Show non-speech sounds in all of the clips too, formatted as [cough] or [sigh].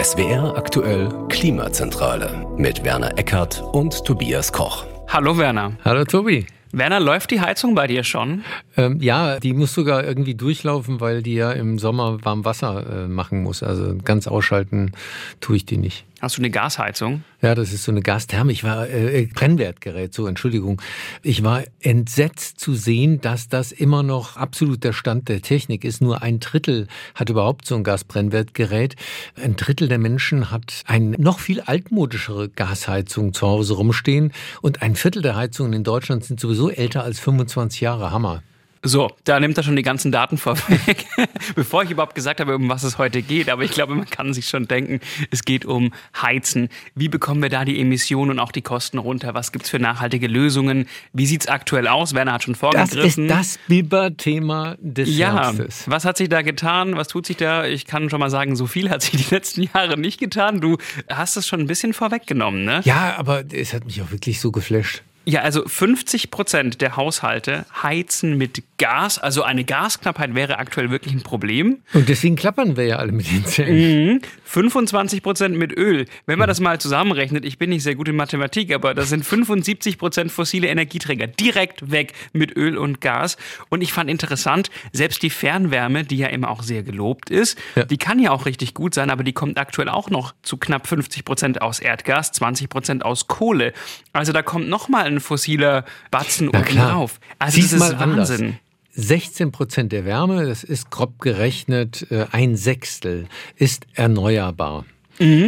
SWR aktuell Klimazentrale mit Werner Eckert und Tobias Koch. Hallo Werner. Hallo Tobi. Werner, läuft die Heizung bei dir schon? Ähm, ja, die muss sogar irgendwie durchlaufen, weil die ja im Sommer warm Wasser äh, machen muss. Also ganz ausschalten tue ich die nicht. Hast du eine Gasheizung? Ja, das ist so eine Gastherme. Ich war äh, Brennwertgerät, so Entschuldigung. Ich war entsetzt zu sehen, dass das immer noch absolut der Stand der Technik ist. Nur ein Drittel hat überhaupt so ein Gasbrennwertgerät. Ein Drittel der Menschen hat eine noch viel altmodischere Gasheizung zu Hause rumstehen und ein Viertel der Heizungen in Deutschland sind sowieso älter als 25 Jahre. Hammer. So, da nimmt er schon die ganzen Daten vorweg, [laughs] bevor ich überhaupt gesagt habe, um was es heute geht. Aber ich glaube, man kann sich schon denken, es geht um Heizen. Wie bekommen wir da die Emissionen und auch die Kosten runter? Was gibt's für nachhaltige Lösungen? Wie sieht's aktuell aus? Werner hat schon vorgegriffen. Das ist das Biber-Thema des ja, Herbstes. Was hat sich da getan? Was tut sich da? Ich kann schon mal sagen, so viel hat sich die letzten Jahre nicht getan. Du hast es schon ein bisschen vorweggenommen, ne? Ja, aber es hat mich auch wirklich so geflasht. Ja, also 50 Prozent der Haushalte heizen mit Gas. Also eine Gasknappheit wäre aktuell wirklich ein Problem. Und deswegen klappern wir ja alle mit den Zähnen. Mhm. 25 Prozent mit Öl. Wenn man das mal zusammenrechnet, ich bin nicht sehr gut in Mathematik, aber das sind 75 Prozent fossile Energieträger direkt weg mit Öl und Gas. Und ich fand interessant, selbst die Fernwärme, die ja immer auch sehr gelobt ist, ja. die kann ja auch richtig gut sein, aber die kommt aktuell auch noch zu knapp 50 Prozent aus Erdgas, 20 Prozent aus Kohle. Also da kommt noch mal ein fossiler Batzen oben drauf. Also Sieh's das ist mal anders. Wahnsinn. 16 Prozent der Wärme, das ist grob gerechnet äh, ein Sechstel, ist erneuerbar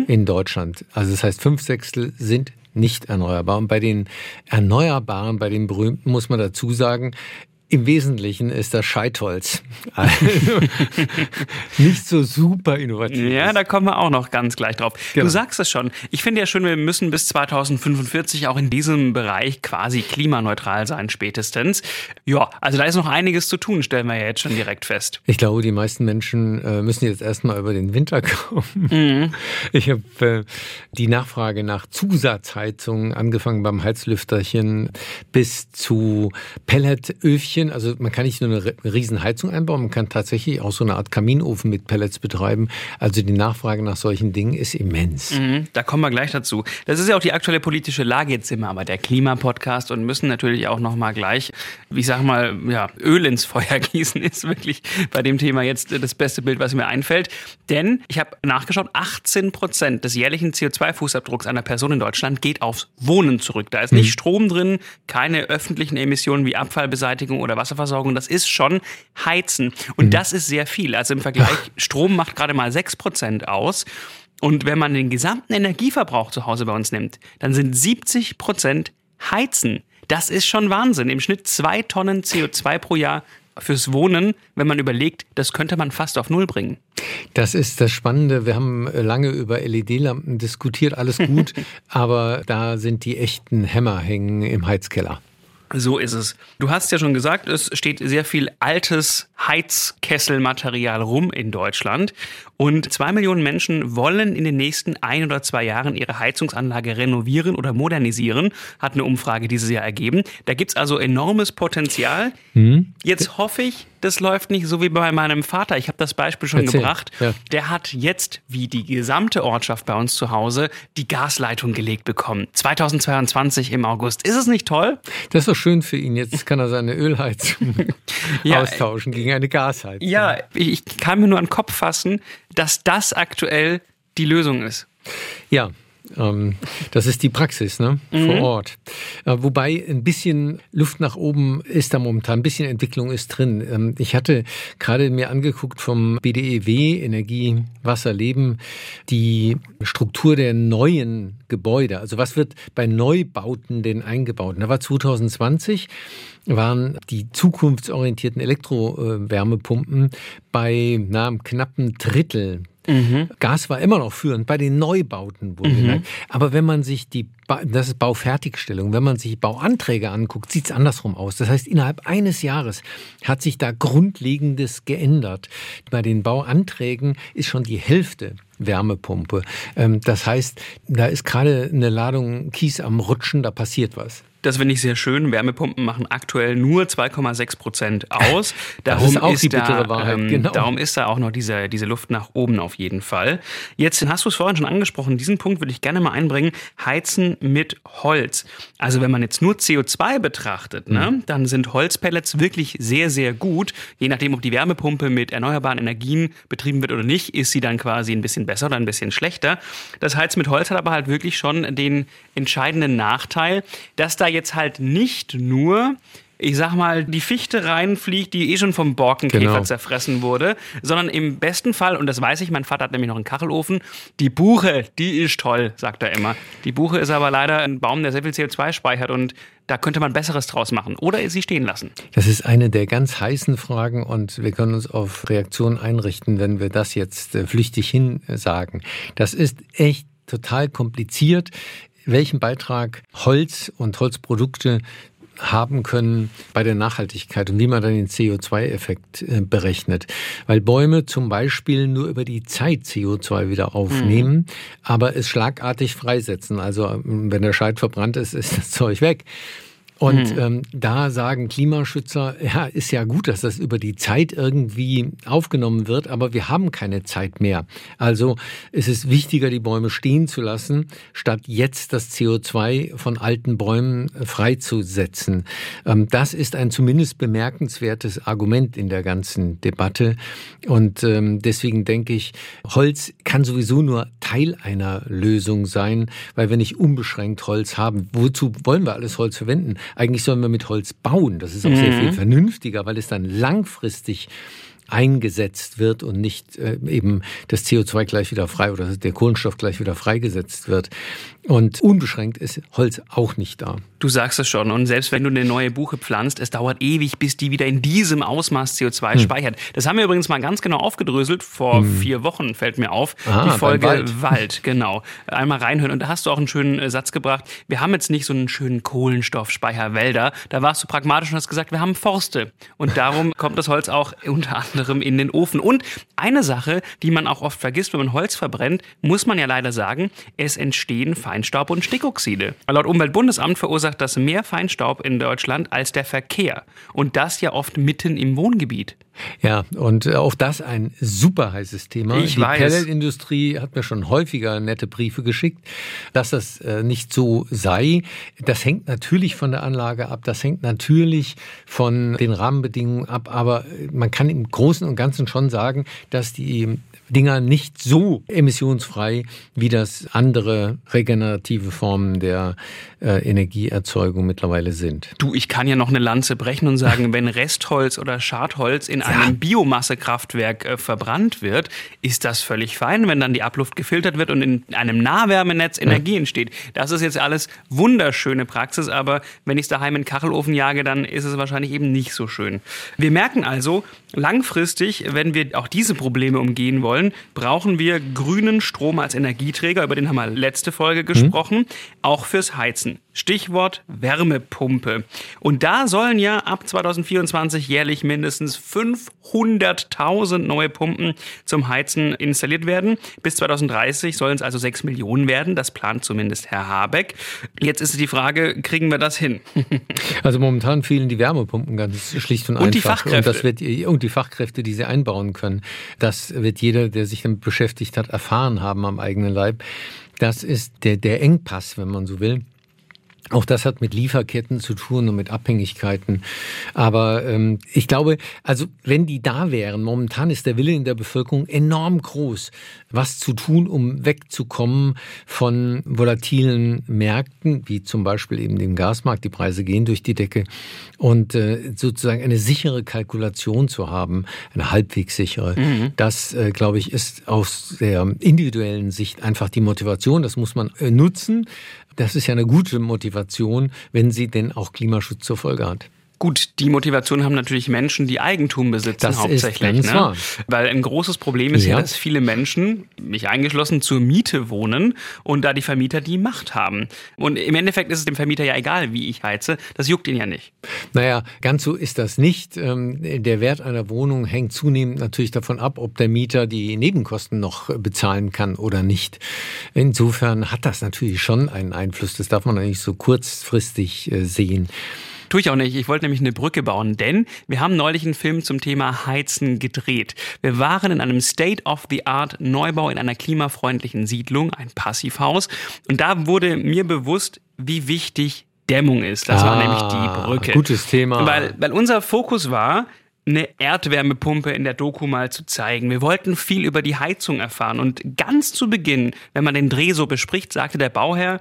in Deutschland. Also das heißt, fünf Sechstel sind nicht erneuerbar. Und bei den Erneuerbaren, bei den berühmten, muss man dazu sagen, im Wesentlichen ist das Scheitholz. Also [laughs] nicht so super innovativ. Ja, da kommen wir auch noch ganz gleich drauf. Genau. Du sagst es schon. Ich finde ja schon, wir müssen bis 2045 auch in diesem Bereich quasi klimaneutral sein, spätestens. Ja, also da ist noch einiges zu tun, stellen wir ja jetzt schon direkt fest. Ich glaube, die meisten Menschen äh, müssen jetzt erstmal über den Winter [laughs] kommen. Ich habe äh, die Nachfrage nach Zusatzheizungen angefangen beim Heizlüfterchen bis zu Pelletöfchen. Also man kann nicht nur eine riesen Heizung einbauen, man kann tatsächlich auch so eine Art Kaminofen mit Pellets betreiben. Also die Nachfrage nach solchen Dingen ist immens. Mhm, da kommen wir gleich dazu. Das ist ja auch die aktuelle politische Lage. Jetzt wir aber der Klimapodcast und müssen natürlich auch noch mal gleich, wie ich sag mal, ja, Öl ins Feuer [laughs] gießen ist wirklich bei dem Thema jetzt das beste Bild, was mir einfällt. Denn ich habe nachgeschaut, 18 Prozent des jährlichen CO2-Fußabdrucks einer Person in Deutschland geht aufs Wohnen zurück. Da ist nicht Strom drin, keine öffentlichen Emissionen wie Abfallbeseitigung oder Wasserversorgung. Das ist schon Heizen. Und das ist sehr viel. Also im Vergleich, Strom macht gerade mal 6 Prozent aus. Und wenn man den gesamten Energieverbrauch zu Hause bei uns nimmt, dann sind 70 Prozent Heizen. Das ist schon Wahnsinn. Im Schnitt zwei Tonnen CO2 pro Jahr fürs Wohnen, wenn man überlegt, das könnte man fast auf Null bringen. Das ist das Spannende. Wir haben lange über LED-Lampen diskutiert, alles gut, [laughs] aber da sind die echten Hämmer hängen im Heizkeller. So ist es. Du hast ja schon gesagt, es steht sehr viel altes Heizkesselmaterial rum in Deutschland. Und zwei Millionen Menschen wollen in den nächsten ein oder zwei Jahren ihre Heizungsanlage renovieren oder modernisieren, hat eine Umfrage dieses Jahr ergeben. Da gibt's also enormes Potenzial. Hm? Jetzt hoffe ich, das läuft nicht so wie bei meinem Vater. Ich habe das Beispiel schon Erzähl. gebracht. Ja. Der hat jetzt, wie die gesamte Ortschaft bei uns zu Hause, die Gasleitung gelegt bekommen. 2022 im August. Ist es nicht toll? Das ist doch schön für ihn. Jetzt kann er seine Ölheizung [laughs] Ja, austauschen gegen eine Gasheizung. Ja, ich, ich kann mir nur an den Kopf fassen, dass das aktuell die Lösung ist. Ja, ähm, das ist die Praxis ne? vor Ort. Äh, wobei ein bisschen Luft nach oben ist da momentan, ein bisschen Entwicklung ist drin. Ähm, ich hatte gerade mir angeguckt vom BDEW, Energie, Wasser, Leben, die Struktur der neuen Gebäude. Also was wird bei Neubauten denn eingebaut? Da war 2020 waren die zukunftsorientierten Elektrowärmepumpen bei na, einem knappen Drittel Gas war immer noch führend bei den Neubauten, wohlgemerkt. Aber wenn man sich die, ba das ist Baufertigstellung, wenn man sich Bauanträge anguckt, sieht es andersrum aus. Das heißt, innerhalb eines Jahres hat sich da Grundlegendes geändert. Bei den Bauanträgen ist schon die Hälfte Wärmepumpe. Ähm, das heißt, da ist gerade eine Ladung Kies am Rutschen, da passiert was. Das finde ich sehr schön. Wärmepumpen machen aktuell nur 2,6 Prozent aus. Darum [laughs] das ist auch ist die bittere da, Wahrheit. Ähm, genau. Darum ist da auch noch diese, diese Luft nach oben auf jeden Fall. Jetzt hast du es vorhin schon angesprochen. Diesen Punkt würde ich gerne mal einbringen. Heizen mit Holz. Also wenn man jetzt nur CO2 betrachtet, ne, mhm. ne, dann sind Holzpellets wirklich sehr, sehr gut. Je nachdem, ob die Wärmepumpe mit erneuerbaren Energien betrieben wird oder nicht, ist sie dann quasi ein bisschen besser oder ein bisschen schlechter. Das Heizen mit Holz hat aber halt wirklich schon den entscheidenden Nachteil, dass da jetzt halt nicht nur ich sag mal, die Fichte reinfliegt, die eh schon vom Borkenkäfer genau. zerfressen wurde, sondern im besten Fall, und das weiß ich, mein Vater hat nämlich noch einen Kachelofen, die Buche, die ist toll, sagt er immer. Die Buche ist aber leider ein Baum, der sehr viel CO2 speichert und da könnte man Besseres draus machen oder sie stehen lassen. Das ist eine der ganz heißen Fragen und wir können uns auf Reaktionen einrichten, wenn wir das jetzt äh, flüchtig hin sagen. Das ist echt total kompliziert welchen Beitrag Holz und Holzprodukte haben können bei der Nachhaltigkeit und wie man dann den CO2-Effekt äh, berechnet. Weil Bäume zum Beispiel nur über die Zeit CO2 wieder aufnehmen, mhm. aber es schlagartig freisetzen. Also ähm, wenn der Scheit verbrannt ist, [laughs] ist das Zeug weg. Und mhm. ähm, da sagen Klimaschützer, ja, ist ja gut, dass das über die Zeit irgendwie aufgenommen wird, aber wir haben keine Zeit mehr. Also es ist wichtiger, die Bäume stehen zu lassen, statt jetzt das CO2 von alten Bäumen freizusetzen. Ähm, das ist ein zumindest bemerkenswertes Argument in der ganzen Debatte. Und ähm, deswegen denke ich, Holz kann sowieso nur Teil einer Lösung sein, weil wir nicht unbeschränkt Holz haben. Wozu wollen wir alles Holz verwenden? Eigentlich sollen wir mit Holz bauen. Das ist auch mhm. sehr viel vernünftiger, weil es dann langfristig eingesetzt wird und nicht äh, eben das CO2 gleich wieder frei oder der Kohlenstoff gleich wieder freigesetzt wird. Und unbeschränkt ist Holz auch nicht da. Du sagst es schon. Und selbst wenn du eine neue Buche pflanzt, es dauert ewig, bis die wieder in diesem Ausmaß CO2 hm. speichert. Das haben wir übrigens mal ganz genau aufgedröselt. Vor hm. vier Wochen fällt mir auf. Ah, die Folge Wald. Wald. genau. Einmal reinhören. Und da hast du auch einen schönen äh, Satz gebracht. Wir haben jetzt nicht so einen schönen Kohlenstoffspeicher Wälder. Da warst du pragmatisch und hast gesagt, wir haben Forste. Und darum kommt das Holz auch unter anderem in den Ofen. Und eine Sache, die man auch oft vergisst, wenn man Holz verbrennt, muss man ja leider sagen, es entstehen Feinstaub und Stickoxide. Laut Umweltbundesamt verursacht das mehr Feinstaub in Deutschland als der Verkehr. Und das ja oft mitten im Wohngebiet. Ja, und äh, auch das ein super heißes Thema. Ich Die weiß. Pelletindustrie hat mir schon häufiger nette Briefe geschickt, dass das äh, nicht so sei. Das hängt natürlich von der Anlage ab, das hängt natürlich von den Rahmenbedingungen ab, aber man kann im Großen und Ganzen schon sagen, dass die Dinger nicht so emissionsfrei, wie das andere regenerative Formen der äh, Energieerzeugung mittlerweile sind. Du, ich kann ja noch eine Lanze brechen und sagen, [laughs] wenn Restholz oder Schadholz in ja. einem Biomassekraftwerk äh, verbrannt wird, ist das völlig fein, wenn dann die Abluft gefiltert wird und in einem Nahwärmenetz Energie ja. entsteht. Das ist jetzt alles wunderschöne Praxis, aber wenn ich es daheim in den Kachelofen jage, dann ist es wahrscheinlich eben nicht so schön. Wir merken also, langfristig, wenn wir auch diese Probleme umgehen wollen, brauchen wir grünen Strom als Energieträger, über den haben wir letzte Folge gesprochen, mhm. auch fürs Heizen. Stichwort Wärmepumpe. Und da sollen ja ab 2024 jährlich mindestens 500.000 neue Pumpen zum Heizen installiert werden. Bis 2030 sollen es also 6 Millionen werden. Das plant zumindest Herr Habeck. Jetzt ist die Frage, kriegen wir das hin? [laughs] also momentan fehlen die Wärmepumpen ganz schlicht und, und einfach. Und die Fachkräfte. Und, das wird, und die Fachkräfte, die sie einbauen können. Das wird jeder, der sich damit beschäftigt hat, erfahren haben am eigenen Leib. Das ist der, der Engpass, wenn man so will. Auch das hat mit Lieferketten zu tun und mit Abhängigkeiten. Aber ähm, ich glaube, also wenn die da wären, momentan ist der Wille in der Bevölkerung enorm groß, was zu tun, um wegzukommen von volatilen Märkten, wie zum Beispiel eben dem Gasmarkt. Die Preise gehen durch die Decke. Und äh, sozusagen eine sichere Kalkulation zu haben, eine halbwegs sichere, mhm. das, äh, glaube ich, ist aus der individuellen Sicht einfach die Motivation. Das muss man äh, nutzen. Das ist ja eine gute Motivation, wenn sie denn auch Klimaschutz zur Folge hat. Gut, die Motivation haben natürlich Menschen, die Eigentum besitzen, Das ist hauptsächlich. ganz ne? wahr. Weil ein großes Problem ist ja. Ja. dass viele Menschen, mich eingeschlossen, zur Miete wohnen und da die Vermieter die Macht haben. Und im Endeffekt ist es dem Vermieter ja egal, wie ich heize. Das juckt ihn ja nicht. Naja, ganz so ist das nicht. Ähm, Der Wert einer Wohnung hängt zunehmend natürlich davon ab, ob der Mieter die Nebenkosten noch bezahlen kann oder nicht. Insofern hat das natürlich schon einen Einfluss. Das darf man nicht so kurzfristig äh, sehen. Tue ich auch nicht. Ich wollte nämlich eine Brücke bauen, denn wir haben neulich einen Film zum Thema Heizen gedreht. Wir waren in einem State-of-the-Art Neubau in einer klimafreundlichen Siedlung, ein Passivhaus. Und da wurde mir bewusst, wie wichtig Dämmung ist. Das war Ah, nämlich die Brücke. gutes Thema. Weil, weil unser Fokus war, eine Erdwärmepumpe in der Doku mal zu zeigen. Wir wollten viel über die Heizung erfahren. Und ganz zu Beginn, wenn man den Dreh so bespricht, sagte der Bauherr,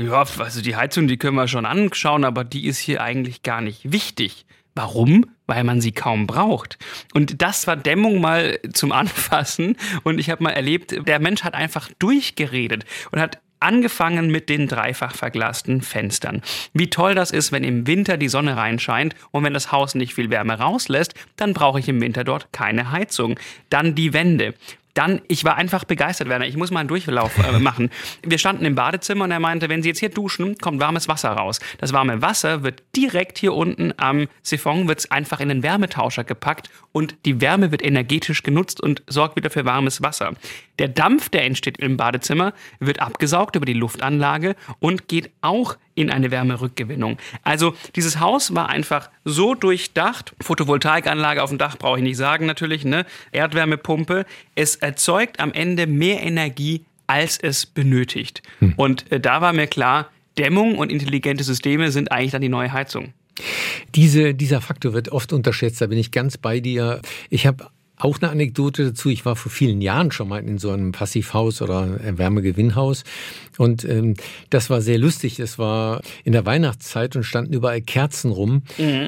ja, also die Heizung, die können wir schon anschauen, aber die ist hier eigentlich gar nicht wichtig. Warum? Weil man sie kaum braucht. Und das war Dämmung mal zum [laughs] Anfassen. Und ich habe mal erlebt, der Mensch hat einfach durchgeredet und hat angefangen mit den dreifach verglasten Fenstern. Wie toll das ist, wenn im Winter die Sonne reinscheint und wenn das Haus nicht viel Wärme rauslässt, dann brauche ich im Winter dort keine Heizung. Dann die Wände. Dann, ich war einfach begeistert, Werner. Ich muss mal einen Durchlauf äh, machen. Wir standen im Badezimmer und er meinte, wenn Sie jetzt hier duschen, kommt warmes Wasser raus. Das warme Wasser wird direkt hier unten am Siphon wird's einfach in den Wärmetauscher gepackt und die Wärme wird energetisch genutzt und sorgt wieder für warmes Wasser. Der Dampf, der entsteht im Badezimmer, wird abgesaugt über die Luftanlage und geht auch in eine Wärmerückgewinnung. Also dieses Haus war einfach so durchdacht. Photovoltaikanlage auf dem Dach brauche ich nicht sagen natürlich, ne? Erdwärmepumpe. Es erzeugt am Ende mehr Energie, als es benötigt. Und äh, da war mir klar, Dämmung und intelligente Systeme sind eigentlich dann die neue Heizung. Diese, dieser Faktor wird oft unterschätzt, da bin ich ganz bei dir. Ich habe auch eine Anekdote dazu. Ich war vor vielen Jahren schon mal in so einem Passivhaus oder Wärmegewinnhaus. Und ähm, das war sehr lustig. Das war in der Weihnachtszeit und standen überall Kerzen rum.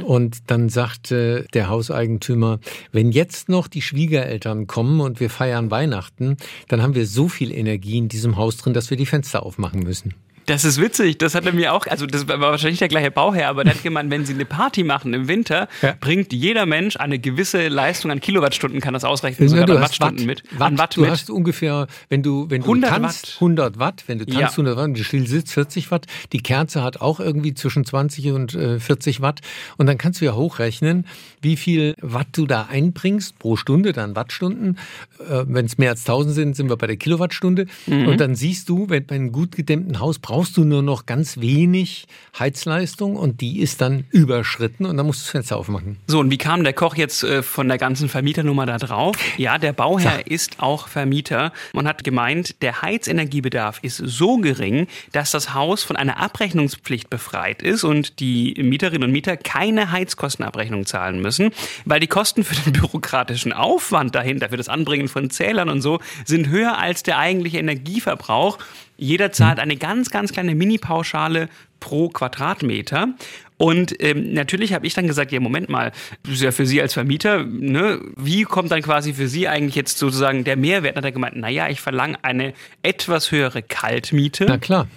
Und dann sagte der Hauseigentümer, wenn jetzt noch die Schwiegereltern kommen und wir feiern Weihnachten, dann haben wir so viel Energie in diesem Haus drin, dass wir die Fenster aufmachen müssen. Das ist witzig. Das hat er mir auch, also das war wahrscheinlich der gleiche Bauherr, aber der hat gemeint, wenn sie eine Party machen im Winter, Ja. bringt jeder Mensch eine gewisse Leistung an Kilowattstunden, kann das ausrechnen, sogar du an hast Watt, Wattstunden mit. Watt, an Watt du mit. hast ungefähr, wenn du, wenn du 100 tanzt, Watt. 100 Watt, wenn du tanzt, Ja. 100 Watt, und du still sitzt, 40 Watt. Die Kerze hat auch irgendwie zwischen 20 und äh, 40 Watt. Und dann kannst du ja hochrechnen, wie viel Watt du da einbringst pro Stunde, dann Wattstunden. Äh, wenn es mehr als 1000 sind, sind wir bei der Kilowattstunde. Mhm. Und dann siehst du, wenn bei einem gut gedämmten Haus brauchst du nur noch ganz wenig Heizleistung und die ist dann überschritten und dann musst du das Fenster aufmachen. So, und wie kam der Koch jetzt äh, von der ganzen Vermieternummer da drauf? Ja, der Bauherr ist auch Vermieter und hat gemeint, der Heizenergiebedarf ist so gering, dass das Haus von einer Abrechnungspflicht befreit ist und die Mieterinnen und Mieter keine Heizkostenabrechnung zahlen müssen, weil die Kosten für den [laughs] bürokratischen Aufwand dahinter, für das Anbringen von Zählern und so, sind höher als der eigentliche Energieverbrauch. Jeder zahlt eine ganz, ganz kleine Mini-Pauschale pro Quadratmeter. Und ähm, natürlich habe ich dann gesagt, ja, Moment mal, das ist ja für Sie als Vermieter, ne, wie kommt dann quasi für Sie eigentlich jetzt sozusagen der Mehrwert? Dann hat er gemeint, naja, ich verlange eine etwas höhere Kaltmiete. Na klar.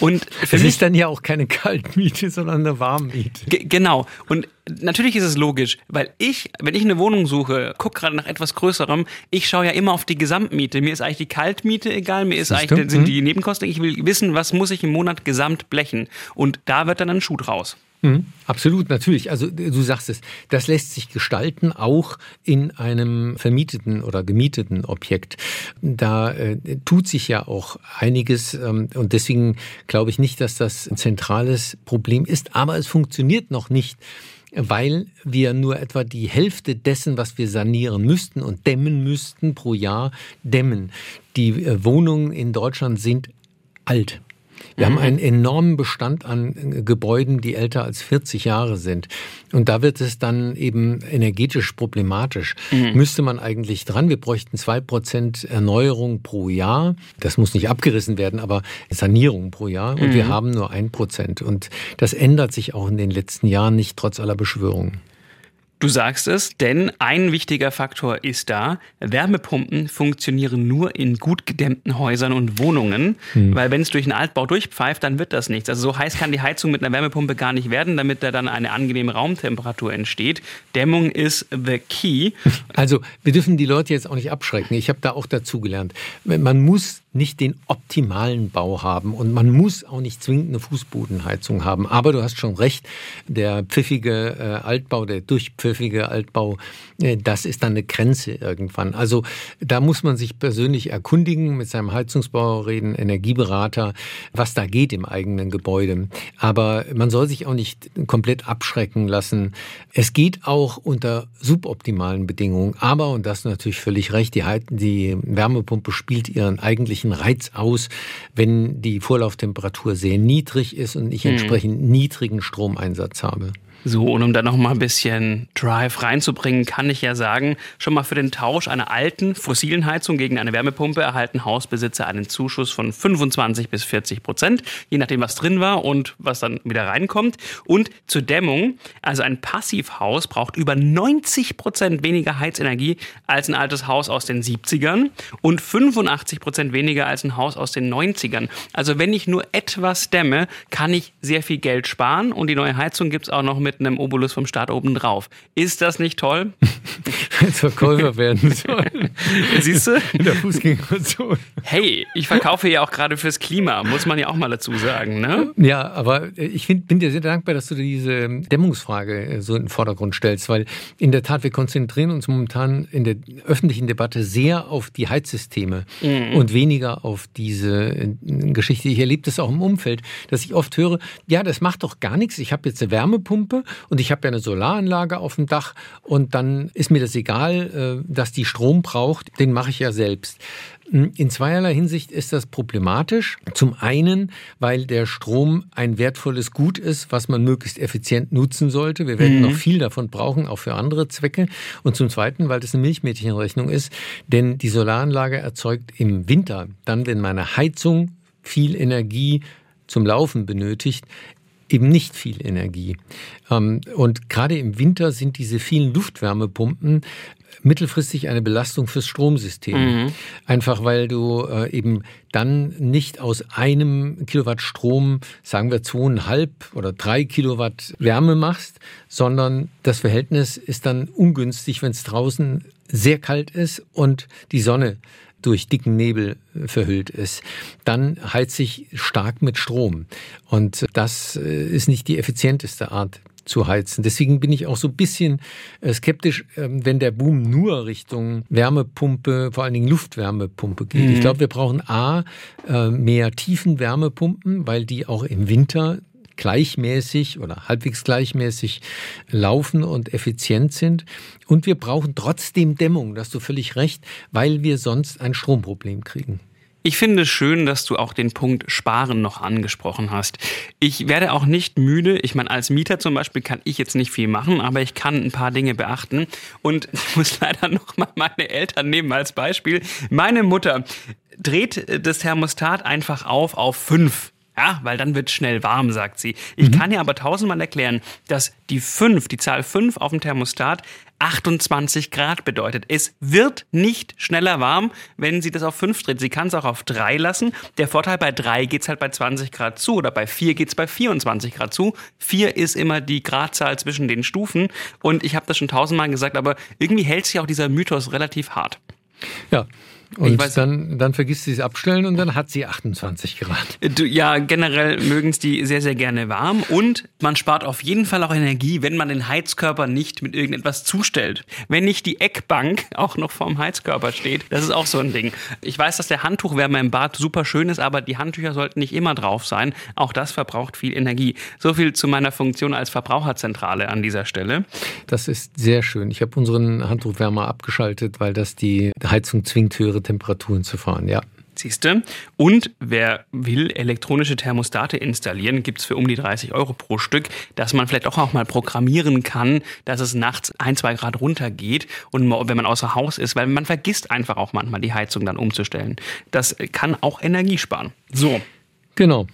Und für Es mich ist dann ja auch keine Kaltmiete, sondern eine Warmmiete. Ge- Genau. Und natürlich ist es logisch, weil ich, wenn ich eine Wohnung suche, gucke gerade nach etwas Größerem, ich schaue ja immer auf die Gesamtmiete. Mir ist eigentlich die Kaltmiete egal, mir ist eigentlich, sind Mhm. die Nebenkosten, ich will wissen, was muss ich im Monat gesamt blechen. Und da wird dann ein Schuh draus. Mhm, absolut, natürlich. Also du sagst es, das lässt sich gestalten, auch in einem vermieteten oder gemieteten Objekt. Da äh, tut sich ja auch einiges ähm, und deswegen glaube ich nicht, dass das ein zentrales Problem ist, aber es funktioniert noch nicht weil wir nur etwa die Hälfte dessen, was wir sanieren müssten und dämmen müssten pro Jahr, dämmen. Die äh, Wohnungen in Deutschland sind alt. Wir haben einen enormen Bestand an äh, Gebäuden, die älter als 40 Jahre sind. Und da wird es dann eben energetisch problematisch. Müsste man eigentlich dran, wir bräuchten zwei Prozent Erneuerung pro Jahr. Das muss nicht abgerissen werden, aber Sanierung pro Jahr. Und wir haben nur ein Prozent. Und das ändert sich auch in den letzten Jahren nicht, trotz aller Beschwörungen. Du sagst es, denn ein wichtiger Faktor ist da. Wärmepumpen funktionieren nur in gut gedämmten Häusern und Wohnungen, hm. weil wenn es durch einen Altbau durchpfeift, dann wird das nichts. Also so heiß kann die Heizung mit einer Wärmepumpe gar nicht werden, damit da dann eine angenehme Raumtemperatur entsteht. Dämmung ist the key. Also wir dürfen die Leute jetzt auch nicht abschrecken. Ich habe da auch dazugelernt. Man muss nicht den optimalen Bau haben und man muss auch nicht zwingend eine Fußbodenheizung haben. Aber du hast schon recht, der pfiffige äh, Altbau, der durchpfiffige Altbau, äh, das ist dann eine Grenze irgendwann. Also da muss man sich persönlich erkundigen, mit seinem Heizungsbauer reden, Energieberater, was da geht im eigenen Gebäude. Aber man soll sich auch nicht komplett abschrecken lassen. Es geht auch unter suboptimalen Bedingungen. Aber, und das natürlich völlig recht, die, die Wärmepumpe spielt ihren eigentlichen erheblichen Reiz aus, wenn die Vorlauftemperatur sehr niedrig ist und ich mhm. entsprechend niedrigen Stromeinsatz habe. So, und um da noch mal ein bisschen Drive reinzubringen, kann ich ja sagen, schon mal für den Tausch einer alten fossilen Heizung gegen eine Wärmepumpe erhalten Hausbesitzer einen Zuschuss von 25 bis 40 Prozent, je nachdem, was drin war und was dann wieder reinkommt. Und zur Dämmung, also ein Passivhaus braucht über 90 Prozent weniger Heizenergie als ein altes Haus aus den 70ern und 85 Prozent weniger als ein Haus aus den 90ern. Also wenn ich nur etwas dämme, kann ich sehr viel Geld sparen und die neue Heizung gibt es auch noch mit mit einem Obolus vom Start oben drauf. Ist das nicht toll? Verkäufer [laughs] werden sollen. Siehst du? In der Fußgängerzone. Hey, ich verkaufe ja auch gerade fürs Klima, muss man ja auch mal dazu sagen, ne? Ja, aber ich find, bin dir sehr dankbar, dass du diese Dämmungsfrage äh, so in den Vordergrund stellst, weil in der Tat, wir konzentrieren uns momentan in der öffentlichen Debatte sehr auf die Heizsysteme mhm. und weniger auf diese äh, Geschichte. Ich erlebe das auch im Umfeld, dass ich oft höre, ja, das macht doch gar nichts. Ich habe jetzt eine Wärmepumpe und ich habe ja eine Solaranlage auf dem Dach und dann ist mir das egal, äh, dass die Strom braucht, den mache ich ja selbst. In zweierlei Hinsicht ist das problematisch. Zum einen, weil der Strom ein wertvolles Gut ist, was man möglichst effizient nutzen sollte. Wir werden mhm. noch viel davon brauchen, auch für andere Zwecke. Und zum zweiten, weil das eine Milchmädchenrechnung ist, denn die Solaranlage erzeugt im Winter, dann wenn meine Heizung viel Energie zum Laufen benötigt, eben nicht viel Energie. Ähm, und gerade im Winter sind diese vielen Luftwärmepumpen mittelfristig eine Belastung fürs Stromsystem. Mhm. Einfach weil du äh, eben dann nicht aus einem Kilowatt Strom, sagen wir zweieinhalb oder drei Kilowatt Wärme machst, sondern das Verhältnis ist dann ungünstig, wenn es draußen sehr kalt ist und die Sonne durch dicken Nebel verhüllt ist, dann heizt sich stark mit Strom. Und das äh, ist nicht die effizienteste Art zu heizen. Deswegen bin ich auch so ein bisschen äh, skeptisch, ähm, wenn der Boom nur Richtung Wärmepumpe, vor allen Dingen Luftwärmepumpe geht. Mhm. Ich glaube, wir brauchen A, äh, mehr Tiefenwärmepumpen, weil die auch im Winter gleichmäßig oder halbwegs gleichmäßig laufen und effizient sind. Und wir brauchen trotzdem Dämmung, da hast du völlig recht, weil wir sonst ein Stromproblem kriegen. Ich finde es schön, dass du auch den Punkt Sparen noch angesprochen hast. Ich werde auch nicht müde. Ich meine, als Mieter zum Beispiel kann ich jetzt nicht viel machen, aber ich kann ein paar Dinge beachten. Und [laughs] ich muss leider noch mal meine Eltern nehmen als Beispiel. Meine Mutter dreht das Thermostat einfach auf auf fünf. Ja, weil dann wird schnell warm, sagt sie. Ich mhm. kann ihr aber tausendmal erklären, dass die 5, die Zahl 5 auf dem Thermostat 28 Grad bedeutet. Es wird nicht schneller warm, wenn sie das auf 5 dreht. Sie kann es auch auf 3 lassen. Der Vorteil bei 3 geht es halt bei 20 Grad zu oder bei 4 geht es bei 24 Grad zu. 4 ist immer die Gradzahl zwischen den Stufen und ich habe das schon tausendmal gesagt, aber irgendwie hält sich auch dieser Mythos relativ hart. Ja, und weiß, dann, dann vergisst sie es abstellen und dann hat sie 28 Grad. Du, ja, generell mögen es die sehr, sehr gerne warm und man spart auf jeden Fall auch Energie, wenn man den Heizkörper nicht mit irgendetwas zustellt. Wenn nicht die Eckbank auch noch vorm Heizkörper steht, das ist auch so ein Ding. Ich weiß, dass der Handtuchwärmer im Bad super schön ist, aber die Handtücher sollten nicht immer drauf sein. Auch das verbraucht viel Energie. So viel zu meiner Funktion als Verbraucherzentrale an dieser Stelle. Das ist sehr schön. Ich habe unseren Handtuchwärmer abgeschaltet, weil das die Heizung zwingt, höhere höhere Temperaturen zu fahren, ja. Siehste. Und wer will elektronische Thermostate installieren, gibt es für um die 30 Euro pro Stück, dass man vielleicht auch, mal programmieren kann, dass es nachts ein, zwei Grad runtergeht und wenn man außer Haus ist, weil man vergisst einfach auch manchmal die Heizung dann umzustellen. Das kann auch Energie sparen. So. Genau.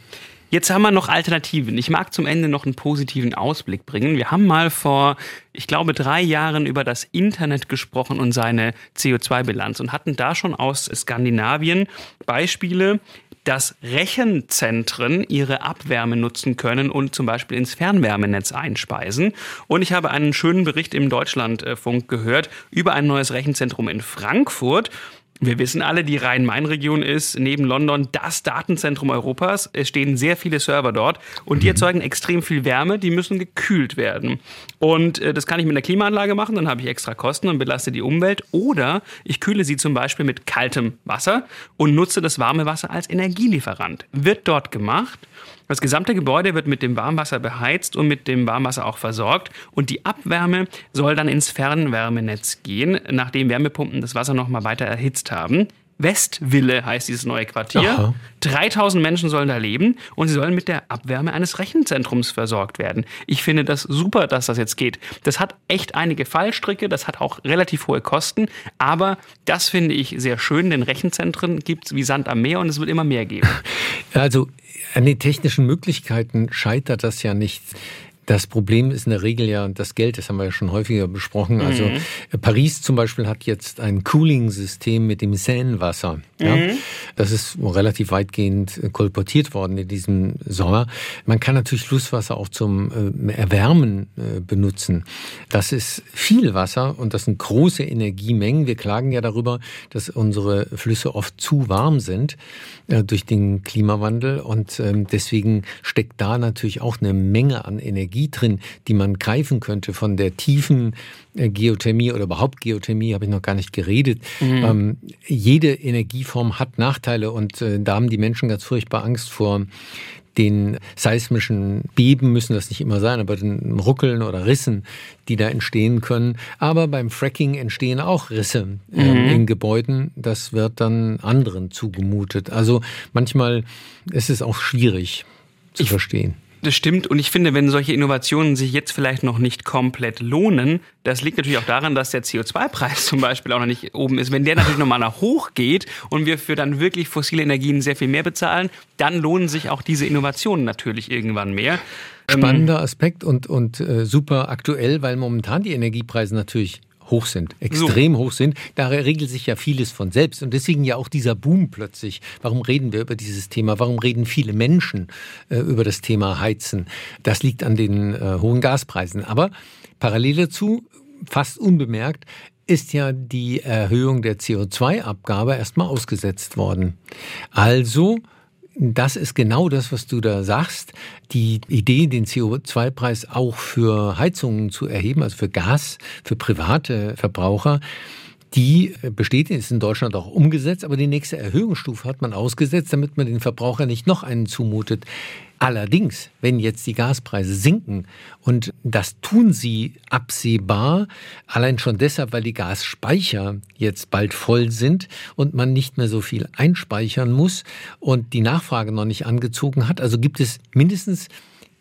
Jetzt haben wir noch Alternativen. Ich mag zum Ende noch einen positiven Ausblick bringen. Wir haben mal vor, ich glaube, drei Jahren über das Internet gesprochen und seine CO2-Bilanz und hatten da schon aus Skandinavien Beispiele, dass Rechenzentren ihre Abwärme nutzen können und zum Beispiel ins Fernwärmenetz einspeisen. Und ich habe einen schönen Bericht im Deutschlandfunk gehört über ein neues Rechenzentrum in Frankfurt. Wir wissen alle, die Rhein-Main-Region ist neben London das Datenzentrum Europas. Es stehen sehr viele Server dort und die mhm. erzeugen extrem viel Wärme, die müssen gekühlt werden. Und äh, das kann ich mit einer Klimaanlage machen, dann habe ich extra Kosten und belaste die Umwelt. Oder ich kühle sie zum Beispiel mit kaltem Wasser und nutze das warme Wasser als Energielieferant. Wird dort gemacht. Das gesamte Gebäude wird mit dem Warmwasser beheizt und mit dem Warmwasser auch versorgt. Und die Abwärme soll dann ins Fernwärmenetz gehen, nachdem Wärmepumpen das Wasser nochmal weiter erhitzt haben. Westville heißt dieses neue Quartier. Aha. 3000 Menschen sollen da leben und sie sollen mit der Abwärme eines Rechenzentrums versorgt werden. Ich finde das super, dass das jetzt geht. Das hat echt einige Fallstricke, das hat auch relativ hohe Kosten, aber das finde ich sehr schön, denn Rechenzentren gibt es wie Sand am Meer und es wird immer mehr geben. [laughs] Also an den technischen Möglichkeiten scheitert das ja nicht. Das Problem ist in der Regel ja das Geld, das haben wir ja schon häufiger besprochen. Also mhm. Paris zum Beispiel hat jetzt ein Cooling-System mit dem Seinewasser. Ja? Mhm. Das ist relativ weitgehend kolportiert worden in diesem Sommer. Man kann natürlich Flusswasser auch zum äh, Erwärmen äh, benutzen. Das ist viel Wasser und das sind große Energiemengen. Wir klagen ja darüber, dass unsere Flüsse oft zu warm sind äh, durch den Klimawandel und ähm, deswegen steckt da natürlich auch eine Menge an Energie Energie drin, die man greifen könnte von der tiefen äh, Geothermie oder überhaupt Geothermie, habe ich noch gar nicht geredet. Mhm. Ähm, jede Energieform hat Nachteile und äh, da haben die Menschen ganz furchtbar Angst vor den seismischen Beben müssen das nicht immer sein, aber den Ruckeln oder Rissen, die da entstehen können. Aber beim Fracking entstehen auch Risse äh, mhm. in Gebäuden. Das wird dann anderen zugemutet. Also manchmal ist es auch schwierig zu ich, verstehen. Das stimmt. Und ich finde, wenn solche Innovationen sich jetzt vielleicht noch nicht komplett lohnen, das liegt natürlich auch daran, dass der CO2-Preis [laughs] zum Beispiel auch noch nicht oben ist. Wenn der natürlich nochmal nach hoch geht und wir für dann wirklich fossile Energien sehr viel mehr bezahlen, dann lohnen sich auch diese Innovationen natürlich irgendwann mehr. Spannender Aspekt und, und äh, super aktuell, weil momentan die Energiepreise natürlich hoch sind, extrem so. hoch sind. Da regelt sich ja vieles von selbst. Und deswegen ja auch dieser Boom plötzlich. Warum reden wir über dieses Thema? Warum reden viele Menschen äh, über das Thema Heizen? Das liegt an den äh, hohen Gaspreisen. Aber parallel dazu, fast unbemerkt, ist ja die Erhöhung der CO2-Abgabe erstmal ausgesetzt worden. Also das ist genau das, was du da sagst. Die Idee, den CO2-Preis auch für Heizungen zu erheben, also für Gas, für private Verbraucher, die besteht, ist in Deutschland auch umgesetzt, aber die nächste Erhöhungsstufe hat man ausgesetzt, damit man den Verbraucher nicht noch einen zumutet. Allerdings, wenn jetzt die Gaspreise sinken, und das tun sie absehbar, allein schon deshalb, weil die Gasspeicher jetzt bald voll sind und man nicht mehr so viel einspeichern muss und die Nachfrage noch nicht angezogen hat, also gibt es mindestens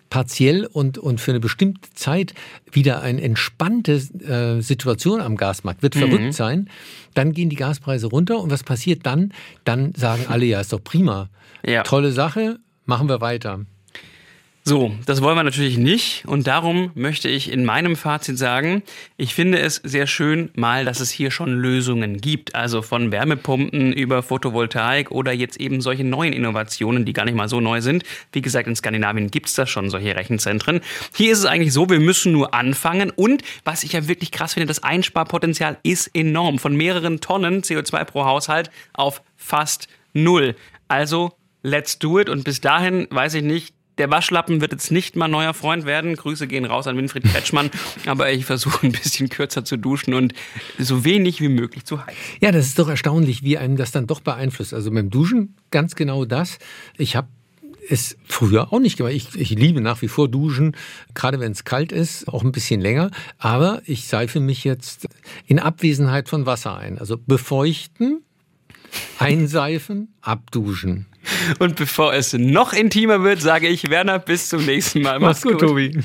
partiell und, und für eine bestimmte Zeit wieder eine entspannte äh, Situation am Gasmarkt, wird verrückt mhm. sein, dann gehen die Gaspreise runter und was passiert dann? Dann sagen alle, ja, ist doch prima. Ja. Tolle Sache, machen wir weiter. So, das wollen wir natürlich nicht und darum möchte ich in meinem Fazit sagen, ich finde es sehr schön mal, dass es hier schon Lösungen gibt, also von Wärmepumpen über Photovoltaik oder jetzt eben solche neuen Innovationen, die gar nicht mal so neu sind. Wie gesagt, in Skandinavien gibt es da schon solche Rechenzentren. Hier ist es eigentlich so, wir müssen nur anfangen und was ich ja wirklich krass finde, das Einsparpotenzial ist enorm, von mehreren Tonnen CO2 pro Haushalt auf fast null. Also let's do it und bis dahin weiß ich nicht, der Waschlappen wird jetzt nicht mal neuer Freund werden. Grüße gehen raus an Winfried Kretschmann. [laughs] aber ich versuche ein bisschen kürzer zu duschen und so wenig wie möglich zu heizen. Ja, das ist doch erstaunlich, wie einem das dann doch beeinflusst. Also beim Duschen ganz genau das. Ich habe es früher auch nicht gemacht. Ich, ich liebe nach wie vor Duschen, gerade wenn es kalt ist, auch ein bisschen länger. Aber ich seife mich jetzt in Abwesenheit von Wasser ein. Also befeuchten, einseifen, abduschen. Und bevor es noch intimer wird, sage ich Werner, bis zum nächsten Mal. Mach's, Mach's gut, gut, Tobi.